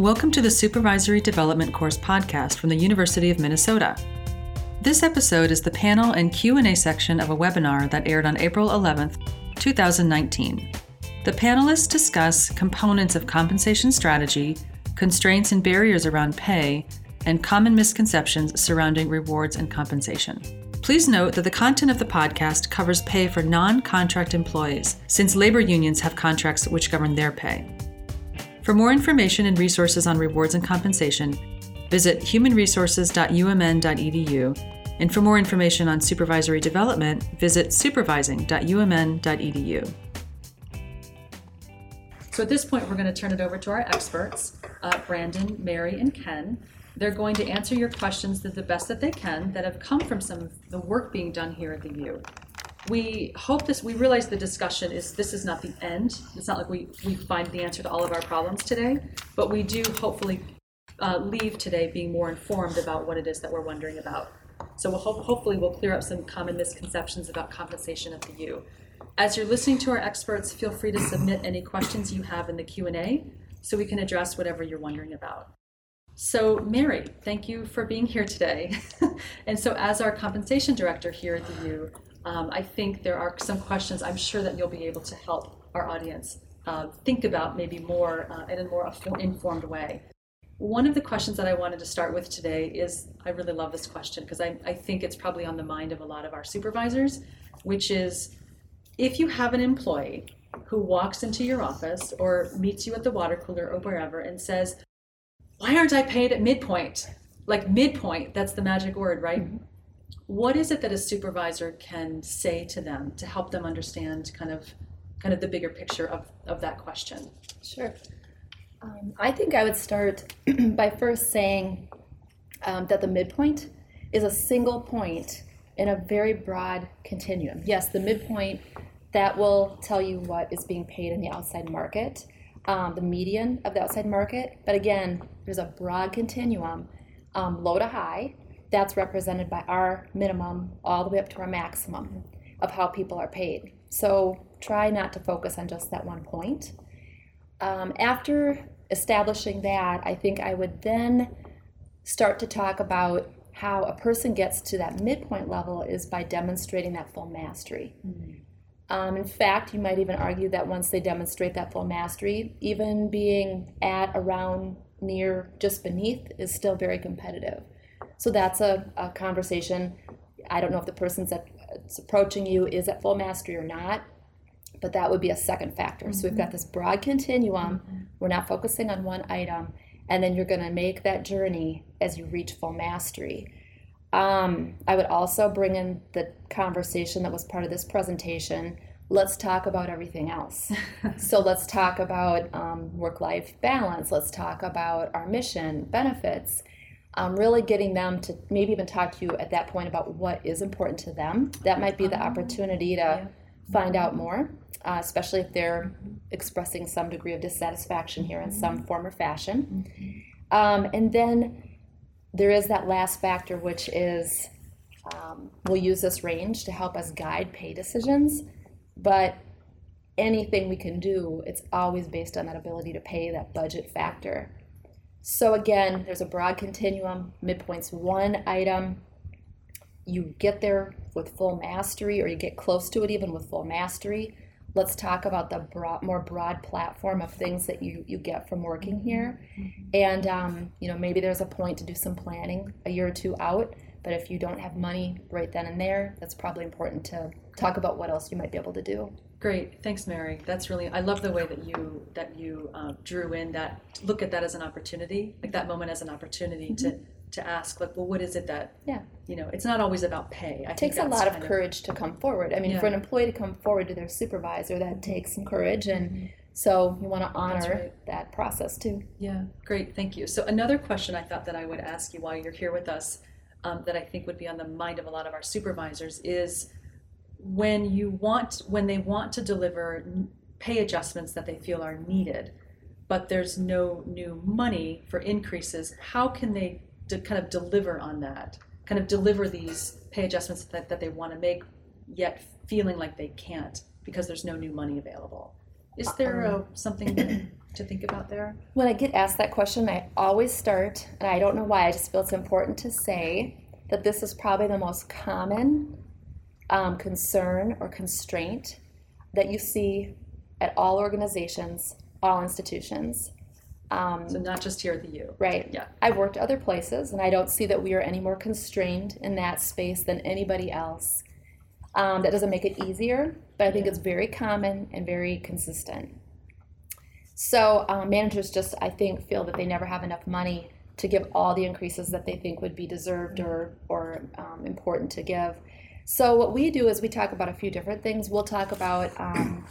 Welcome to the Supervisory Development Course podcast from the University of Minnesota. This episode is the panel and Q&A section of a webinar that aired on April 11th, 2019. The panelists discuss components of compensation strategy, constraints and barriers around pay, and common misconceptions surrounding rewards and compensation. Please note that the content of the podcast covers pay for non contract employees, since labor unions have contracts which govern their pay. For more information and resources on rewards and compensation, visit humanresources.umn.edu, and for more information on supervisory development, visit supervising.umn.edu. So at this point, we're going to turn it over to our experts, uh, Brandon, Mary, and Ken. They're going to answer your questions to the best that they can that have come from some of the work being done here at the U. We hope this, we realize the discussion is, this is not the end. It's not like we, we find the answer to all of our problems today, but we do hopefully uh, leave today being more informed about what it is that we're wondering about. So we'll hope, hopefully we'll clear up some common misconceptions about compensation at the U. As you're listening to our experts, feel free to submit any questions you have in the Q&A so we can address whatever you're wondering about. So, Mary, thank you for being here today. and so, as our compensation director here at the U, um, I think there are some questions I'm sure that you'll be able to help our audience uh, think about maybe more uh, in a more informed way. One of the questions that I wanted to start with today is I really love this question because I, I think it's probably on the mind of a lot of our supervisors, which is if you have an employee who walks into your office or meets you at the water cooler or wherever and says, why aren't I paid at midpoint? Like midpoint, that's the magic word, right? Mm-hmm. What is it that a supervisor can say to them to help them understand kind of kind of the bigger picture of, of that question? Sure. Um, I think I would start by first saying um, that the midpoint is a single point in a very broad continuum. Yes, the midpoint that will tell you what is being paid in the outside market um, the median of the outside market. But again, there's a broad continuum, um, low to high, that's represented by our minimum all the way up to our maximum of how people are paid. So try not to focus on just that one point. Um, after establishing that, I think I would then start to talk about how a person gets to that midpoint level is by demonstrating that full mastery. Mm-hmm. Um, in fact, you might even argue that once they demonstrate that full mastery, even being at, around, near, just beneath is still very competitive. So that's a, a conversation. I don't know if the person that's approaching you is at full mastery or not, but that would be a second factor. Mm-hmm. So we've got mm-hmm. this broad continuum. Mm-hmm. We're not focusing on one item, and then you're going to make that journey as you reach full mastery. Um, I would also bring in the conversation that was part of this presentation. Let's talk about everything else. so let's talk about um, work life balance. Let's talk about our mission, benefits. Um, really getting them to maybe even talk to you at that point about what is important to them. That might be the uh-huh. opportunity to yeah. find out more, uh, especially if they're expressing some degree of dissatisfaction here in some form or fashion. Um, and then there is that last factor, which is um, we'll use this range to help us guide pay decisions, but anything we can do, it's always based on that ability to pay, that budget factor. So again, there's a broad continuum. Midpoint's one item. You get there with full mastery, or you get close to it even with full mastery. Let's talk about the broad, more broad platform of things that you, you get from working mm-hmm. here. Mm-hmm. And, um, you know, maybe there's a point to do some planning a year or two out. But if you don't have money right then and there, that's probably important to talk about what else you might be able to do. Great, thanks, Mary. That's really I love the way that you that you uh, drew in that look at that as an opportunity, like that moment as an opportunity mm-hmm. to to ask like well what is it that yeah you know it's not always about pay I it takes a lot of courage of, to come forward i mean yeah. for an employee to come forward to their supervisor that takes some courage and mm-hmm. so you want to honor right. that process too yeah great thank you so another question i thought that i would ask you while you're here with us um, that i think would be on the mind of a lot of our supervisors is when you want when they want to deliver pay adjustments that they feel are needed but there's no new money for increases how can they to kind of deliver on that, kind of deliver these pay adjustments that, that they want to make, yet feeling like they can't because there's no new money available. Is there a, um, something? to think about there? When I get asked that question, I always start, and I don't know why, I just feel it's important to say that this is probably the most common um, concern or constraint that you see at all organizations, all institutions. Um, So not just here at the U. Right. Yeah. I've worked other places, and I don't see that we are any more constrained in that space than anybody else. Um, that doesn't make it easier, but I think it's very common and very consistent. So um, managers just, I think, feel that they never have enough money to give all the increases that they think would be deserved or or um, important to give. So what we do is we talk about a few different things. We'll talk about. Um,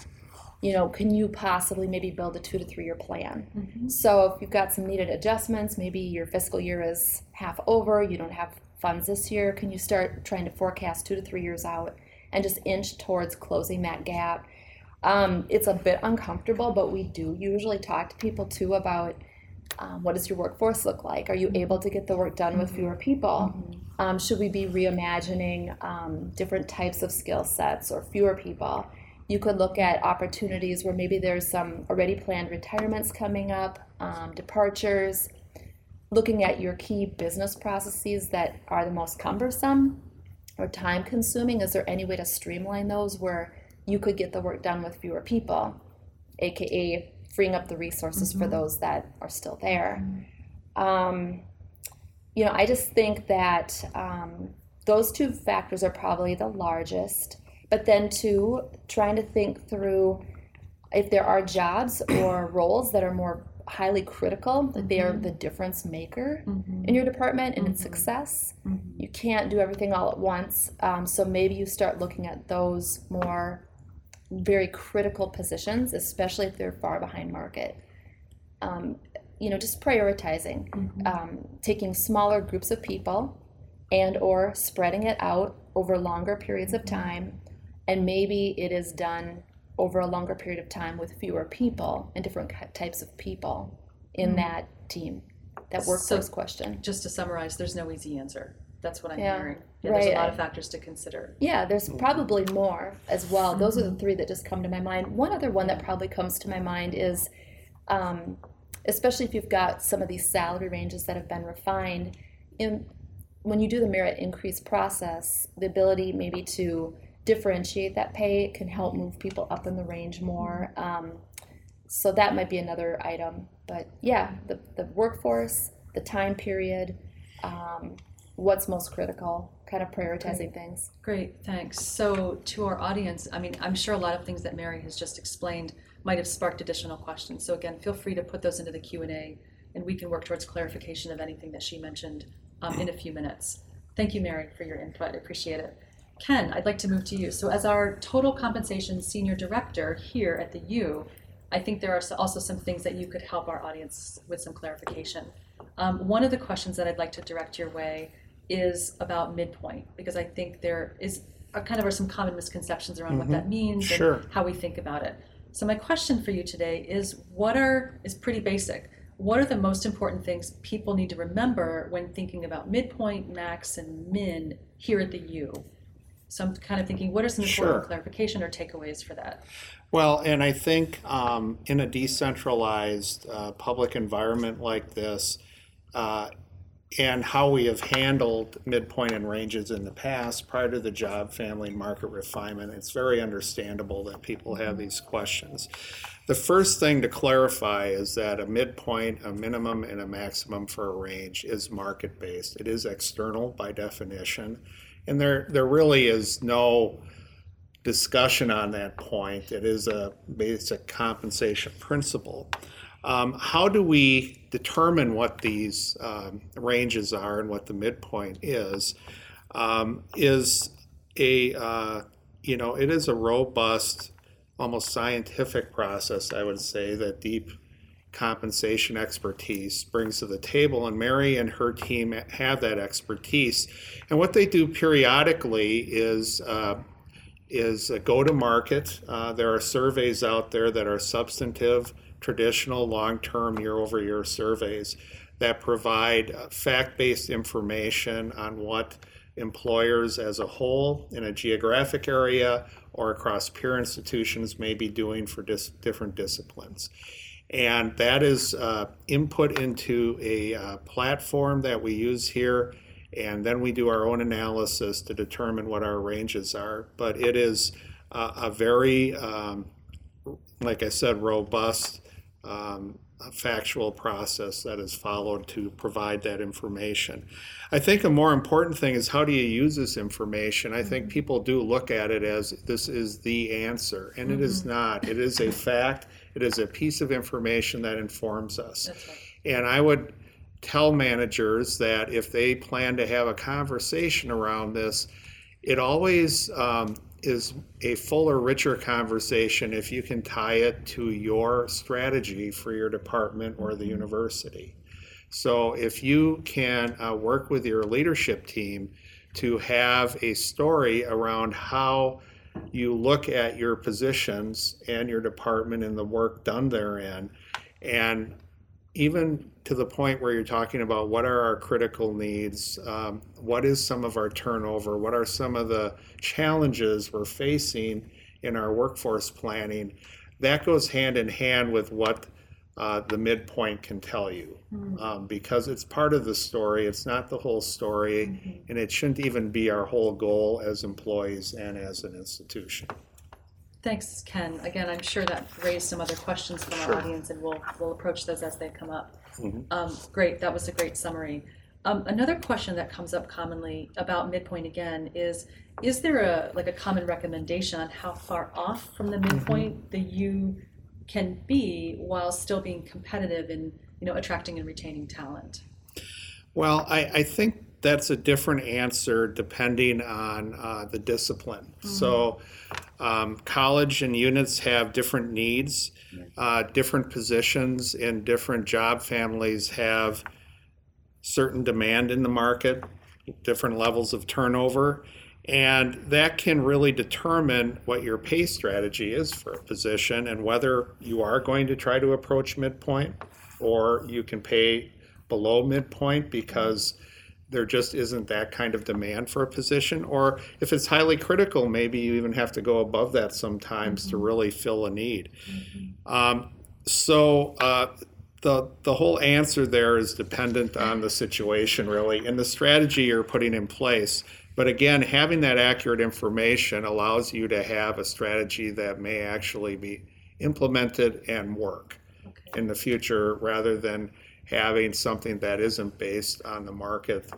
you know, can you possibly maybe build a two to three year plan? So if you've got some needed adjustments, maybe your fiscal year is half over, you don't have funds this year, can you start trying to forecast two to three years out and just inch towards closing that gap? Um, it's a bit uncomfortable, but we do usually talk to people too about um, what does your workforce look like? Are you able to get the work done with fewer people? Um, should we be reimagining um, different types of skill sets or fewer people? You could look at opportunities where maybe there's some already planned retirements coming up, um, departures, looking at your key business processes that are the most cumbersome or time consuming. Is there any way to streamline those where you could get the work done with fewer people, aka freeing up the resources for those that are still there? Um, you know, I just think that um, those two factors are probably the largest. But then, too, trying to think through if there are jobs or roles that are more highly critical, that they are the difference maker in your department and its success. You can't do everything all at once. Um, so maybe you start looking at those more very critical positions, especially if they're far behind market. Um, you know, just prioritizing, um, taking smaller groups of people and or spreading it out over longer periods of time. And maybe it is done over a longer period of time with fewer people and different types of people in that team that workforce question. Just to summarize, there's no easy answer. That's what I'm Yeah, hearing. Yeah, there's a lot of factors to consider. yeah there's probably more as well. Those are the three that just come to my mind. One other one that probably comes to my mind is um, especially if you've got some of these salary ranges that have been refined in when you do the merit increase process the ability maybe to differentiate that pay can help move people up in the range more. Um, so that might be another item. But yeah the, the workforce the time period um, what's most critical kind of prioritizing things Great, thanks. So to our audience, I mean, I'm sure a lot of things that Mary has just explained might have sparked additional questions. So again, feel free to put those into the Q and A, and we can work towards clarification of anything that she mentioned um, in a few minutes. Thank you, Mary, for your input. I appreciate it. Ken, I'd like to move to you. So as our total compensation senior director here at the U, I think there are also some things that you could help our audience with some clarification. Um, one of the questions that I'd like to direct your way is about midpoint because I think there is a kind of are some common misconceptions around what that means Sure. and how we think about it. So my question for you today is what are is pretty basic. What are the most important things people need to remember when thinking about midpoint, max, and min here at the U? So I'm kind of thinking, what are some important Sure. clarification or takeaways for that? Well, and I think um, in a decentralized uh, public environment like this, uh, and how we have handled midpoint and ranges in the past prior to the job, family, market refinement, it's very understandable that people have mm-hmm. these questions. The first thing to clarify is that a midpoint, a minimum, and a maximum for a range is market based. It is external by definition. And there, there really is no discussion on that point. It is a basic compensation principle. Um, how do we determine what these um, ranges are and what the midpoint is? Um, is a uh, you know it is a robust, almost scientific process. I would say that deep compensation expertise brings to the table, and Mary and her team have that expertise. And what they do periodically is uh, is go to market. Uh, there are surveys out there that are substantive, traditional, long term, year over year surveys that provide uh, fact based information on what employers as a whole in a geographic area or across peer institutions may be doing for dis- different disciplines. And that is uh, input into a uh, platform that we use here. And then we do our own analysis to determine what our ranges are. But it is uh, a very, um, like I said, robust um, factual process that is followed to provide that information. I think a more important thing is how do you use this information? I think people do look at it as this is the answer, and it is not. It is a fact, it is a piece of information that informs us. Right. And I would tell managers that if they plan to have a conversation around this, it always um, is a fuller, richer conversation if you can tie it to your strategy for your department or the university. So if you can uh, work with your leadership team to have a story around how you look at your positions and your department and the work done therein, and even to the point where you're talking about what are our critical needs, um, what is some of our turnover, what are some of the challenges we're facing in our workforce planning, that goes hand in hand with what uh, the midpoint can tell you. Um, because it's part of the story, it's not the whole story, and it shouldn't even be our whole goal as employees and as an institution. Thanks, Ken. Again, I'm sure that raised some other questions from Sure. our audience, and we'll, we'll approach those as they come up. Mhm. Um, great, that was a great summary. Um, another question that comes up commonly about midpoint again is, is there a, like a common recommendation on how far off from the midpoint the you can be while still being competitive in, you know, attracting and retaining talent? Well, I, I think that's a different answer depending on uh, the discipline. So, um, college and units have different needs. Uh, different positions in different job families have certain demand in the market, different levels of turnover, and that can really determine what your pay strategy is for a position and whether you are going to try to approach midpoint or you can pay below midpoint because there just isn't that kind of demand for a position. Or if it's highly critical, maybe you even have to go above that sometimes to really fill a need. Um, so uh, the the whole answer there is dependent on the situation, really, and the strategy you're putting in place. But again, having that accurate information allows you to have a strategy that may actually be implemented and work Okay. in the future rather than having something that isn't based on the market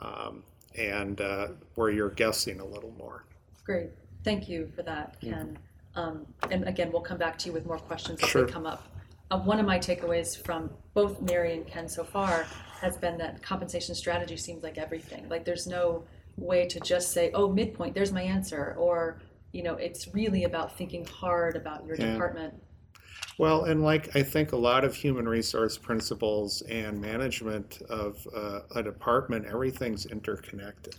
um, and uh, where you're guessing a little more. Great, thank you for that, Ken. Um, and again, we'll come back to you with more questions as Sure. they come up. Uh, one of my takeaways from both Mary and Ken so far has been that compensation strategy seems like everything. Like there's no way to just say, oh, midpoint, there's my answer, or you know, it's really about thinking hard about your Yeah. department. Well, and like I think a lot of human resource principles and management of uh, a department, everything's interconnected.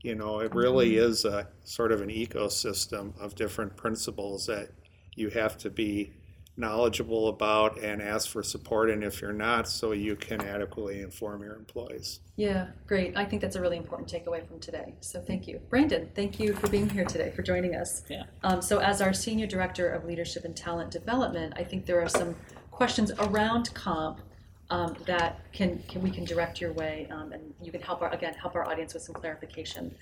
You know, it really is a sort of an ecosystem of different principles that you have to be knowledgeable about and ask for support and if you're not so you can adequately inform your employees Yeah, great. I think that's a really important takeaway from today. So thank you. Brandon, thank you for being here today, for joining us. Yeah. Um, so as our Senior Director of Leadership and Talent Development, I think there are some questions around comp um, that can, can, we can direct your way, um, and you can help our, again, help our audience with some clarification.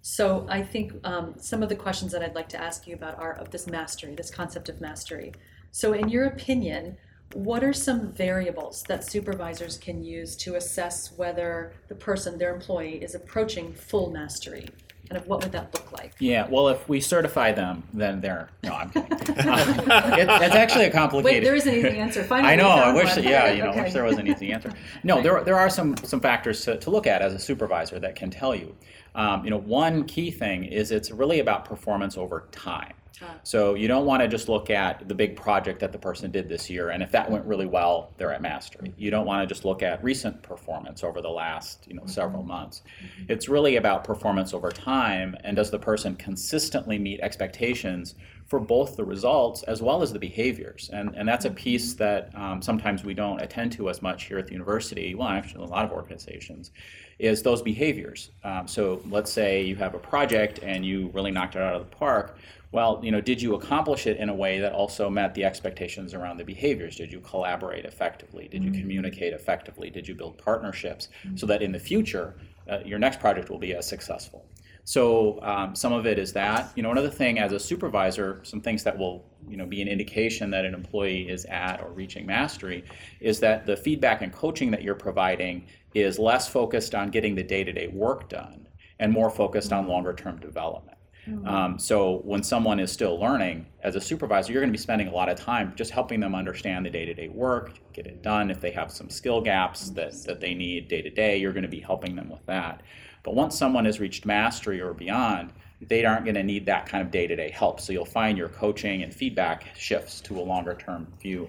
So I think um, some of the questions that I'd like to ask you about are of this mastery, this concept of mastery. So in your opinion, what are some variables that supervisors can use to assess whether the person, their employee, is approaching full mastery? Kind of what would that look like? Yeah, well, if we certify them, then they're no, I'm kidding. Uh, it, it's actually a complicated. Wait, there is an easy answer. Finally, I know. I wish. one. Yeah, you know, Okay. wish there was an easy answer. No, there there are some some factors to, to look at as a supervisor that can tell you. Um, you know, one key thing is it's really about performance over time. So you don't want to just look at the big project that the person did this year, and if that went really well, they're at mastery. Mm-hmm. You don't want to just look at recent performance over the last you know several mm-hmm. months. Mm-hmm. It's really about performance over time, and does the person consistently meet expectations for both the results as well as the behaviors. And, and that's a piece that um, sometimes we don't attend to as much here at the university, well, actually, a lot of organizations, is those behaviors. Um, so let's say you have a project and you really knocked it out of the park. Well, you know, did you accomplish it in a way that also met the expectations around the behaviors? Did you collaborate effectively? Did you Mm-hmm. communicate effectively? Did you build partnerships so that in the future, uh, your next project will be as successful? So um, some of it is that. You know, another thing as a supervisor, some things that will you know be an indication that an employee is at or reaching mastery, is that the feedback and coaching that you're providing is less focused on getting the day-to-day work done and more focused on longer-term development. Um, so when someone is still learning, as a supervisor, you're going to be spending a lot of time just helping them understand the day-to-day work, get it done. If they have some skill gaps that, that they need day to day, you're going to be helping them with that. But once someone has reached mastery or beyond, they aren't going to need that kind of day-to-day help. So you'll find your coaching and feedback shifts to a longer-term view.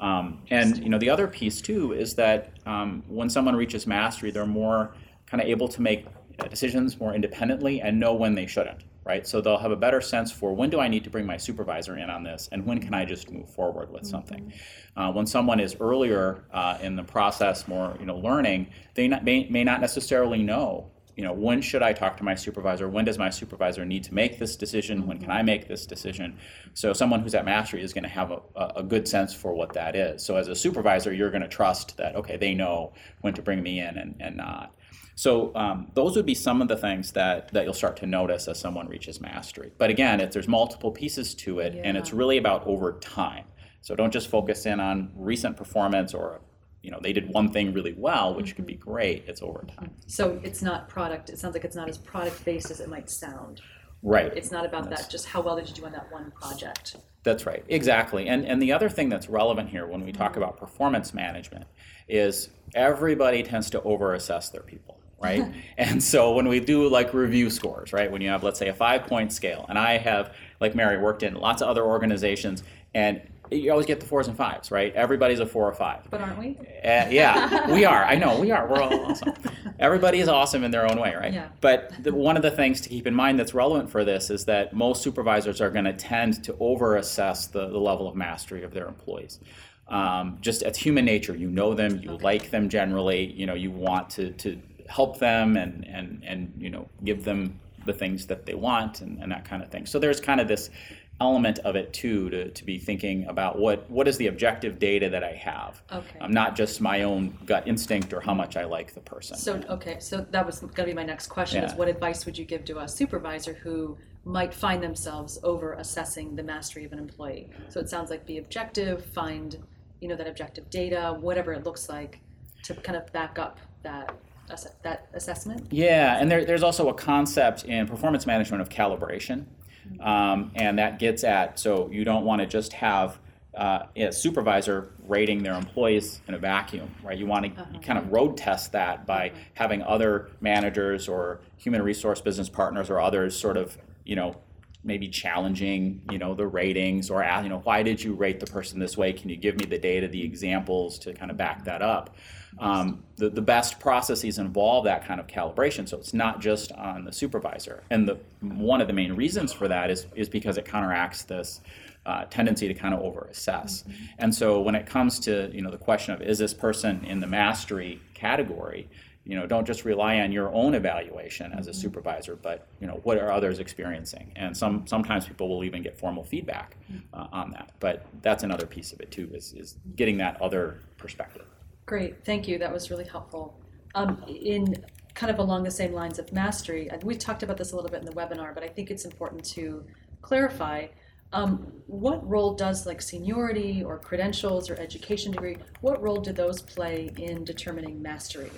Um, and you know the other piece too is that um, when someone reaches mastery, they're more kind of able to make decisions more independently and know when they shouldn't. Right, so they'll have a better sense for when do I need to bring my supervisor in on this, and when can I just move forward with something. Uh, when someone is earlier uh, in the process, more you know, learning, they not, may, may not necessarily know you know, when should I talk to my supervisor? When does my supervisor need to make this decision? When can I make this decision? So someone who's at mastery is going to have a, a good sense for what that is. So as a supervisor, you're going to trust that, okay, they know when to bring me in and, and not. So um, those would be some of the things that, that you'll start to notice as someone reaches mastery. But again, if there's multiple pieces to it, and it's really about over time. So don't just focus in on recent performance or you know they did one thing really well, which could be mm-hmm. great. It's over time. So it's not product, it sounds like it's not as product-based as it might sound. Right. It's not about That's- that, just how well did you do on that one project? That's right, exactly. And and the other thing that's relevant here when we talk mm-hmm. about performance management is everybody tends to overassess their people, right? and so when we do like review scores, right? When you have let's say a five point scale, and I have like Mary worked in lots of other organizations, and you always get the fours and fives, right? Everybody's a four or five. But aren't we? Uh, yeah, we are. I know we are. We're all awesome. Everybody is awesome in their own way, right? Yeah. But the, one of the things to keep in mind that's relevant for this is that most supervisors are going to tend to overassess the, the level of mastery of their employees. Um, just it's human nature. You know them. You like them generally. You know you want to, to help them and, and, and you know give them the things that they want and, and that kind of thing. So there's kind of this element of it too to, to be thinking about what what is the objective data that I have Okay. um, not just my own gut instinct or how much I like the person. So, okay, so that was gonna be my next question, is what advice would you give to a supervisor who might find themselves over assessing the mastery of an employee? So it sounds like be objective, find, you know, that objective data, whatever it looks like, to kind of back up that, that assessment? Yeah, and there, there's also a concept in performance management of calibration, um, and that gets at so you don't want to just have uh, a supervisor rating their employees in a vacuum, right? You want to kind of road test that by having other managers or human resource business partners or others sort of, you know, maybe challenging, you know, the ratings or, ask, you know, why did you rate the person this way? Can you give me the data, the examples to kind of back that up? Um, the, the best processes involve that kind of calibration, so it's not just on the supervisor. And the one of the main reasons for that is is because it counteracts this uh, tendency to kind of over assess. And so when it comes to you know the question of is this person in the mastery category, you know don't just rely on your own evaluation as a supervisor, but you know what are others experiencing? And some sometimes people will even get formal feedback uh, on that. But that's another piece of it too is is getting that other perspective. Great, thank you. That was really helpful. Um, in kind of along the same lines of mastery, and we talked about this a little bit in the webinar, but I think it's important to clarify. Um, what role does like seniority or credentials or education degree? What role do those play in determining mastery?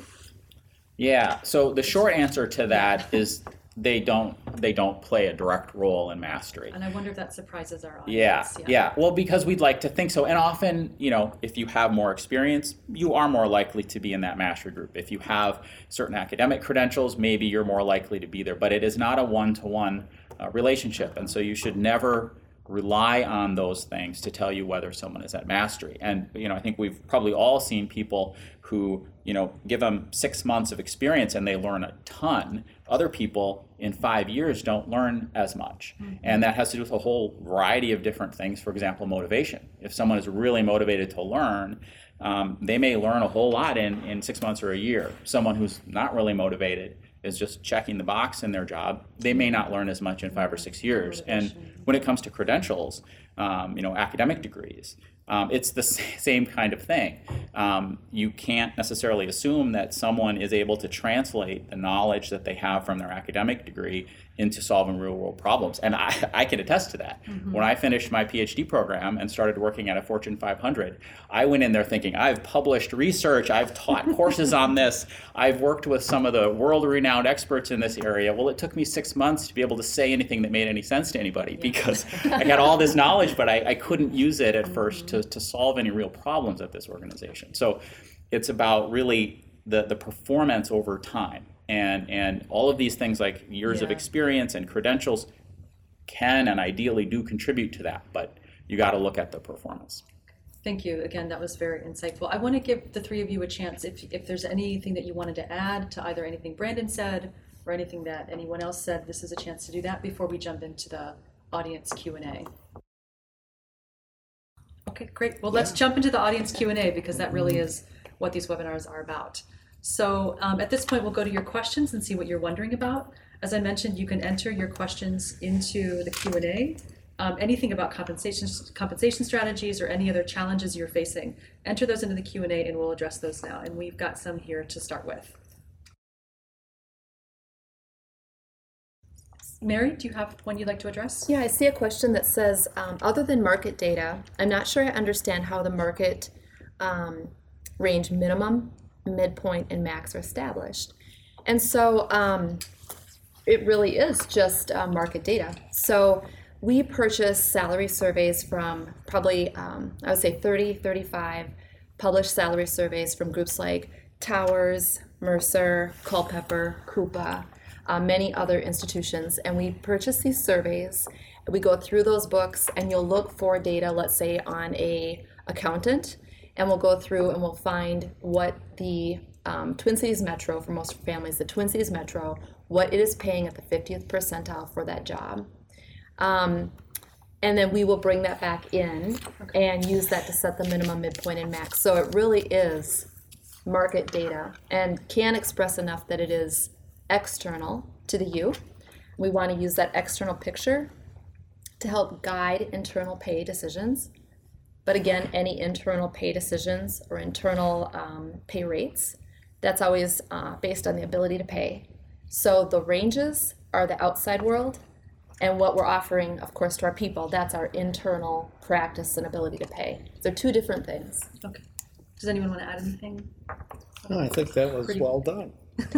Yeah. So the short answer to that is they don't they don't play a direct role in mastery. And I wonder if that surprises our audience. Yeah, audience. yeah. Well, because we'd like to think so. And often, you know, if you have more experience, you are more likely to be in that mastery group. If you have certain academic credentials, maybe you're more likely to be there. But it is not a one to one relationship. And so you should never rely on those things to tell you whether someone is at mastery. And you know, I think we've probably all seen people who you know give them six months of experience and they learn a ton. Other people in five years don't learn as much, mm-hmm. and that has to do with a whole variety of different things. For example, motivation. If someone is really motivated to learn, um, they may learn a whole lot in, in six months or a year. Someone who's not really motivated is just checking the box in their job, they may not learn as much in five or six years. And when it comes to credentials, um, you know, academic degrees, um, it's the same kind of thing. Um, you can't necessarily assume that someone is able to translate the knowledge that they have from their academic degree into solving real world problems. And I, I can attest to that. Mm-hmm. When I finished my PhD program and started working at a Fortune 500, I went in there thinking, I've published research, I've taught courses on this, I've worked with some of the world renowned experts in this area. Well, it took me six months to be able to say anything that made any sense to anybody yeah. because I had all this knowledge, but I, I couldn't use it at mm-hmm. first to, to solve any real problems at this organization. So it's about really the, the performance over time and and all of these things like years yeah. of experience and credentials can and ideally do contribute to that but you got to look at the performance. Thank you. Again that was very insightful. I want to give the three of you a chance if if there's anything that you wanted to add to either anything brandon said or anything that anyone else said this is a chance to do that before we jump into the audience q&a okay great. Well yeah. let's jump into the audience q&a because that really is what these webinars are about so um, at this point, we'll go to your questions and see what you're wondering about. As I mentioned, you can enter your questions into the Q&A. Um, anything about compensation compensation strategies or any other challenges you're facing, enter those into the Q&A and we'll address those now. And we've got some here to start with. Mary, do you have one you'd like to address? Yeah, I see a question that says, um, other than market data, I'm not sure I understand how the market um, range minimum midpoint, and max are established. And so um, it really is just uh, market data. So we purchase salary surveys from probably, um, I would say 30, 35 published salary surveys from groups like Towers, Mercer, Culpepper, CUPA, uh, many other institutions. And we purchase these surveys. We go through those books and you'll look for data, let's say on a accountant and we'll go through and we'll find what the um, Twin Cities Metro, for most families, the Twin Cities Metro, what it is paying at the 50th percentile for that job. Um, and then we will bring that back in okay. and use that to set the minimum, midpoint, and max. So it really is market data and can express enough that it is external to the U. We want to use that external picture to help guide internal pay decisions but again, any internal pay decisions or internal um, pay rates, that's always uh, based on the ability to pay. So the ranges are the outside world, and what we're offering, of course, to our people, that's our internal practice and ability to pay. They're two different things. Okay. Does anyone want to add anything? No, I think that was Pretty- well done.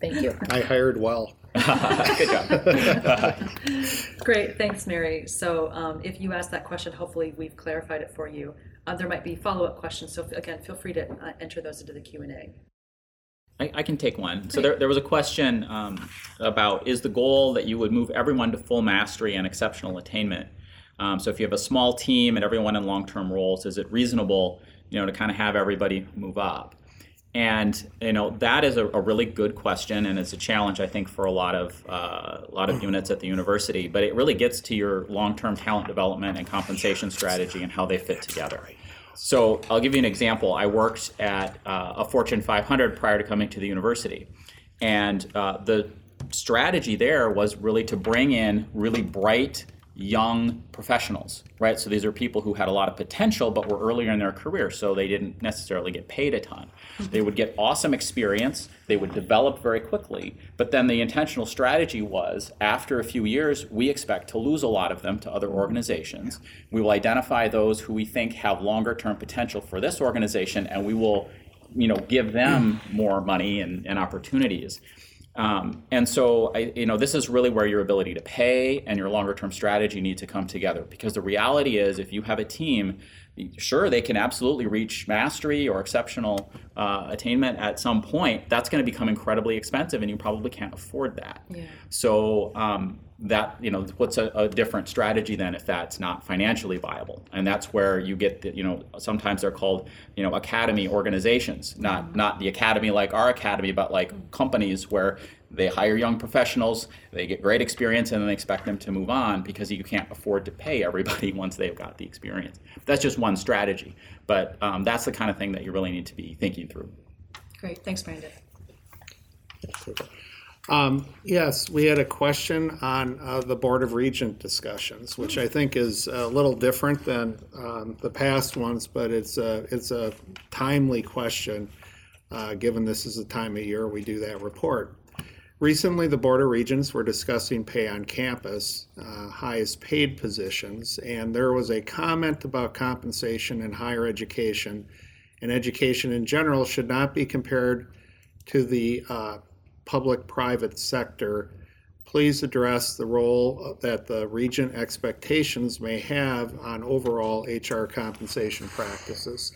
Thank you. I hired well. Good job. Great, thanks, Mary. So um, if you ask that question, hopefully we've clarified it for you. Uh, there might be follow-up questions, so again, feel free to uh, enter those into the Q&A. I, I, can take one. So there, there was a question um, about is the goal that you would move everyone to full mastery and exceptional attainment? Um, so if you have a small team and everyone in long-term roles, is it reasonable, you know, to kind of have everybody move up? And you know that is a, a, really good question, and it's a challenge I think for a lot of uh, a lot of units at the university. But it really gets to your long-term talent development and compensation strategy and how they fit together. So I'll give you an example. I worked at uh, a Fortune 500 prior to coming to the university, and uh, the strategy there was really to bring in really bright young professionals, right? So these are people who had a lot of potential but were earlier in their career, so they didn't necessarily get paid a ton. They would get awesome experience, they would develop very quickly, but then the intentional strategy was after a few years, we expect to lose a lot of them to other organizations. We will identify those who we think have longer term potential for this organization and we will you know give them more money and, and opportunities um, and so, I, you know, this is really where your ability to pay and your longer term strategy need to come together. Because the reality is, if you have a team, sure, they can absolutely reach mastery or exceptional uh, attainment at some point. That's going to become incredibly expensive, and you probably can't afford that. Yeah. So, um, that you know what's a, a, different strategy than if that's not financially viable? And that's where you get the, you know sometimes they're called you know academy organizations. Not not the academy like our academy but like companies where they hire young professionals they get great experience and then they expect them to move on because you can't afford to pay everybody once they've got the experience. That's just one strategy but um, that's the kind of thing that you really need to be thinking through. Great, thanks, Brandon. Um, yes, we had a question on uh, the Board of Regent discussions, which I think is a little different than um, the past ones, but it's a, it's a timely question, uh, given this is the time of year we do that report. Recently, the Board of Regents were discussing pay on campus, uh, highest paid positions, and there was a comment about compensation in higher education. And education in general should not be compared to the uh, public-private sector, please address the role that the regent expectations may have on overall HR compensation practices.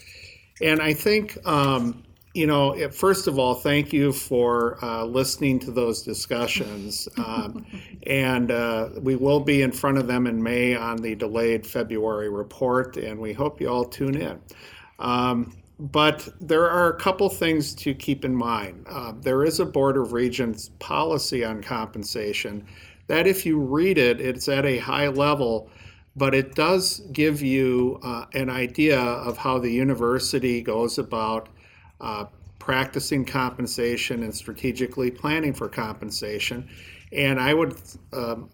And I think, um, you know, it, first of all, thank you for uh, listening to those discussions. Um, and uh, we will be in front of them in May on the delayed February report, and we hope you all tune in. Um, but there are a couple things to keep in mind. Uh, there is a Board of Regents policy on compensation that, if you read it, it's at a high level, but it does give you uh, an idea of how the university goes about uh, practicing compensation and strategically planning for compensation. And I would um,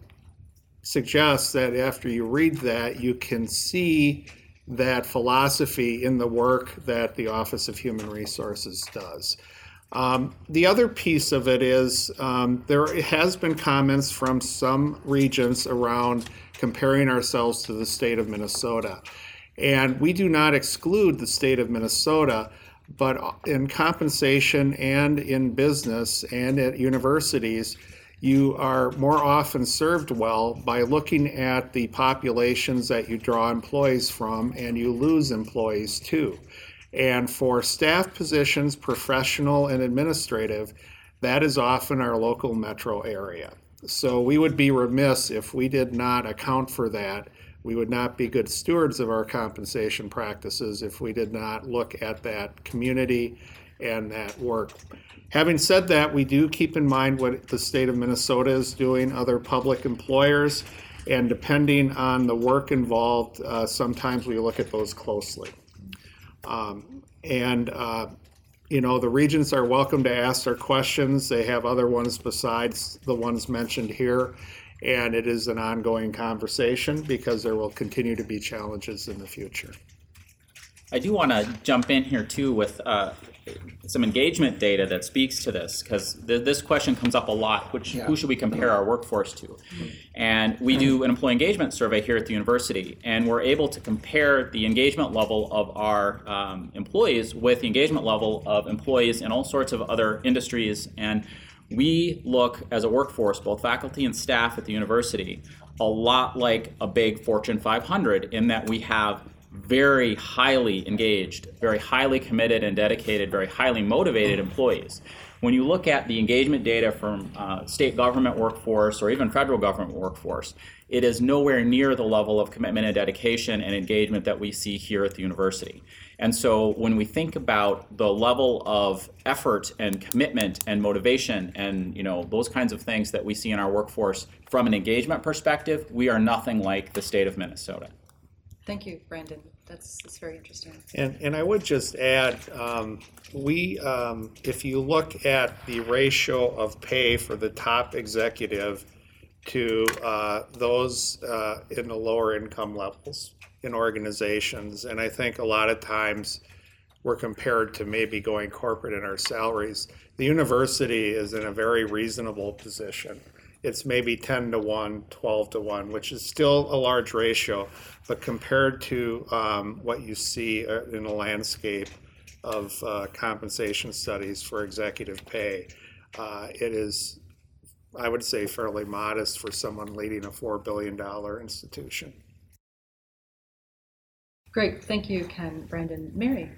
suggest that after you read that, you can see that philosophy in the work that the Office of Human Resources does. Um, the other piece of it is um, there has been comments from some regents around comparing ourselves to the state of Minnesota. And we do not exclude the state of Minnesota, but in compensation and in business and at universities, you are more often served well by looking at the populations that you draw employees from and you lose employees too. And for staff positions, professional and administrative, that is often our local metro area. So we would be remiss if we did not account for that. We would not be good stewards of our compensation practices if we did not look at that community and that work. Having said that, we do keep in mind what the state of Minnesota is doing, other public employers, and depending on the work involved, uh, sometimes we look at those closely. Um, and uh, you know, the regents are welcome to ask their questions. They have other ones besides the ones mentioned here. And it is an ongoing conversation because there will continue to be challenges in the future. I do want to jump in here too with uh, some engagement data that speaks to this because th- this question comes up a lot which yeah. who should we compare our workforce to and we do an employee engagement survey here at the university and we're able to compare the engagement level of our um, employees with the engagement level of employees in all sorts of other industries and we look as a workforce both faculty and staff at the university a lot like a big fortune 500 in that we have very highly engaged, very highly committed and dedicated, very highly motivated employees. When you look at the engagement data from uh, state government workforce or even federal government workforce, it is nowhere near the level of commitment and dedication and engagement that we see here at the university. And so when we think about the level of effort and commitment and motivation and you know those kinds of things that we see in our workforce from an engagement perspective, we are nothing like the state of Minnesota. Thank you, Brandon. That's, that's very interesting. And, and I would just add, um, we, um, if you look at the ratio of pay for the top executive to uh, those uh, in the lower income levels in organizations, and I think a lot of times we're compared to maybe going corporate in our salaries. The university is in a very reasonable position it's maybe 10 to 1, 12 to 1, which is still a large ratio. But compared to um, what you see uh, in the landscape of uh, compensation studies for executive pay, uh, it is, I would say, fairly modest for someone leading a $4 billion institution. Great. Thank you, Ken, Brandon, Mary.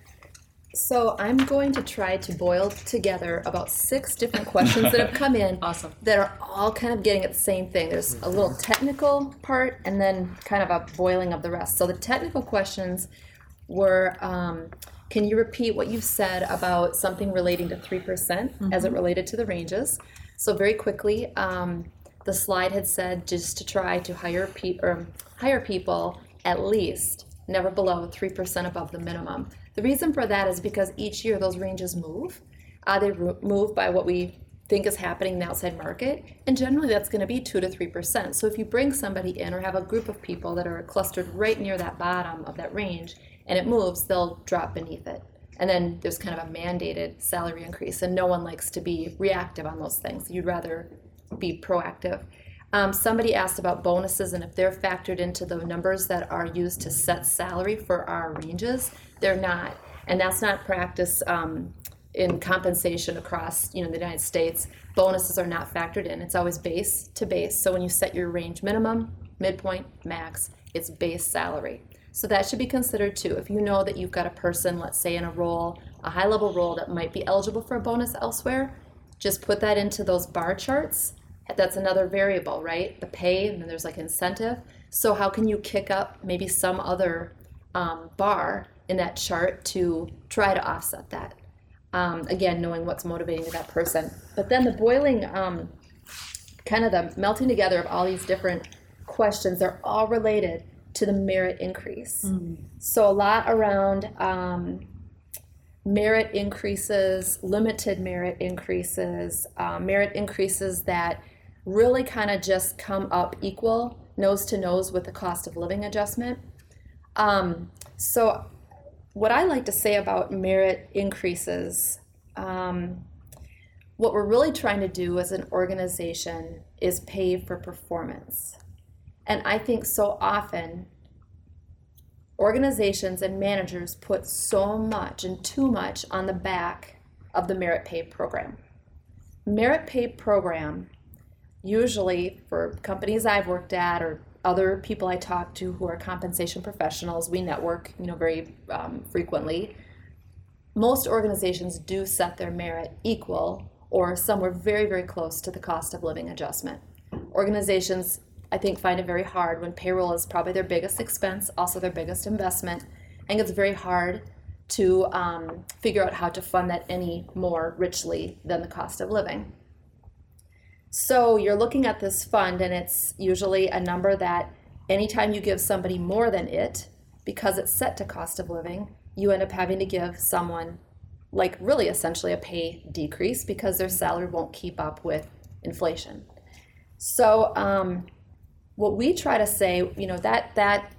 So I'm going to try to boil together about six different questions that have come in. Awesome. That are all kind of getting at the same thing. There's a little technical part and then kind of a boiling of the rest. So the technical questions were, um, can you repeat what you said about something relating to three percent as it related to the ranges? So very quickly, um, the slide had said just to try to hire pe- or hire people at least never below three percent above the minimum. The reason for that is because each year those ranges move. Uh, they ro- move by what we think is happening in the outside market, and generally that's going to be two to three percent. So if you bring somebody in or have a group of people that are clustered right near that bottom of that range, and it moves, they'll drop beneath it. And then there's kind of a mandated salary increase, and no one likes to be reactive on those things. You'd rather be proactive. Um, somebody asked about bonuses and if they're factored into the numbers that are used to set salary for our ranges. They're not, and that's not practice um, in compensation across you know the United States. Bonuses are not factored in. It's always base to base. So when you set your range minimum, midpoint, max, it's base salary. So that should be considered too. If you know that you've got a person, let's say in a role, a high level role that might be eligible for a bonus elsewhere, just put that into those bar charts. That's another variable, right? The pay, and then there's like incentive. So how can you kick up maybe some other um, bar in that chart to try to offset that? Um, again, knowing what's motivating that person. But then the boiling, um, kind of the melting together of all these different questions, they're all related to the merit increase. So a lot around um, merit increases, limited merit increases, uh, merit increases that really kind of just come up equal, nose to nose with the cost of living adjustment. Um, so, what I like to say about merit increases, um, what we're really trying to do as an organization is pay for performance. And I think so often organizations and managers put so much and too much on the back of the merit pay program. Merit pay program, usually for companies I've worked at or other people I talk to who are compensation professionals, we network, you know, very um, frequently. Most organizations do set their merit equal or somewhere very, very close to the cost of living adjustment. Organizations I think find it very hard when payroll is probably their biggest expense, also their biggest investment. Think it's very hard to um, figure out how to fund that any more richly than the cost of living. So you're looking at this fund, and it's usually a number that anytime you give somebody more than it, because it's set to cost of living, you end up having to give someone, like really essentially a pay decrease because their salary won't keep up with inflation. So, um, what we try to say, you know, that that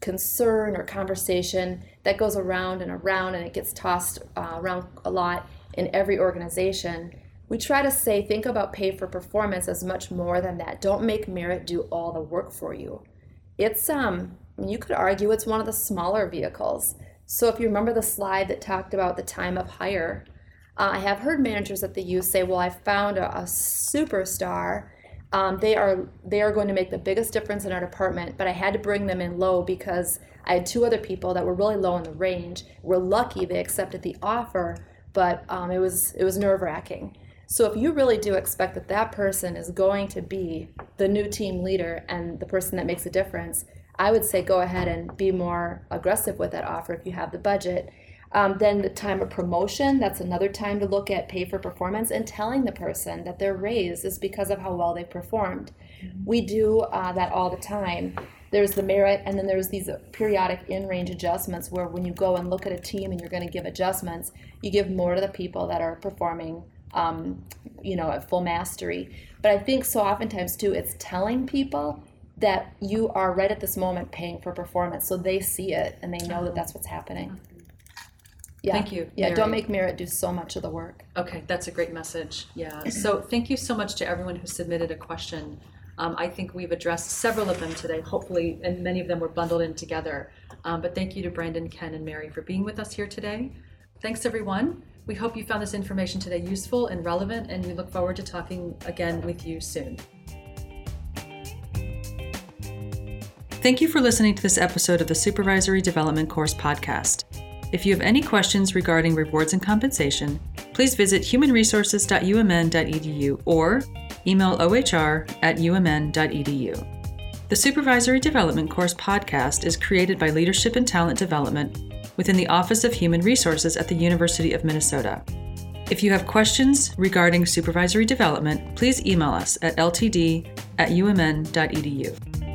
concern or conversation that goes around and around and it gets tossed uh, around a lot in every organization. We try to say, think about pay for performance as much more than that. Don't make merit do all the work for you. It's um, you could argue it's one of the smaller vehicles. So if you remember the slide that talked about the time of hire, uh, I have heard managers at the U say, "Well, I found a, a superstar." um, they are they are going to make the biggest difference in our department. But I had to bring them in low because I had two other people that were really low in the range. We're lucky they accepted the offer, but um, it was it was nerve wracking. So if you really do expect that that person is going to be the new team leader and the person that makes a difference, I would say go ahead and be more aggressive with that offer if you have the budget. Um, then the time of promotion, that's another time to look at pay for performance and telling the person that their raise is because of how well they performed. We do uh, that all the time. There's the merit, and then there's these periodic in range adjustments where when you go and look at a team and you're going to give adjustments, you give more to the people that are performing, um, you know, at full mastery. But I think so oftentimes too, it's telling people that you are right at this moment paying for performance so they see it and they know that that's what's happening. Yeah. Thank you, Yeah, don't make merit do so much of the work. Okay, that's a great message. Yeah. So thank you so much to everyone who submitted a question. Um, I think we've addressed several of them today, hopefully, and many of them were bundled in together. Um, but thank you to Brandon, Ken, and Mary for being with us here today. Thanks, everyone. We hope you found this information today useful and relevant, and we look forward to talking again with you soon. Thank you for listening to this episode of the Supervisory Development Course podcast. If you have any questions regarding rewards and compensation, please visit humanresources.umn.edu or email ohr at umn.edu. The Supervisory Development Course podcast is created by Leadership and Talent Development within the Office of Human Resources at the University of Minnesota. If you have questions regarding supervisory development, please email us at ltd at umn.edu.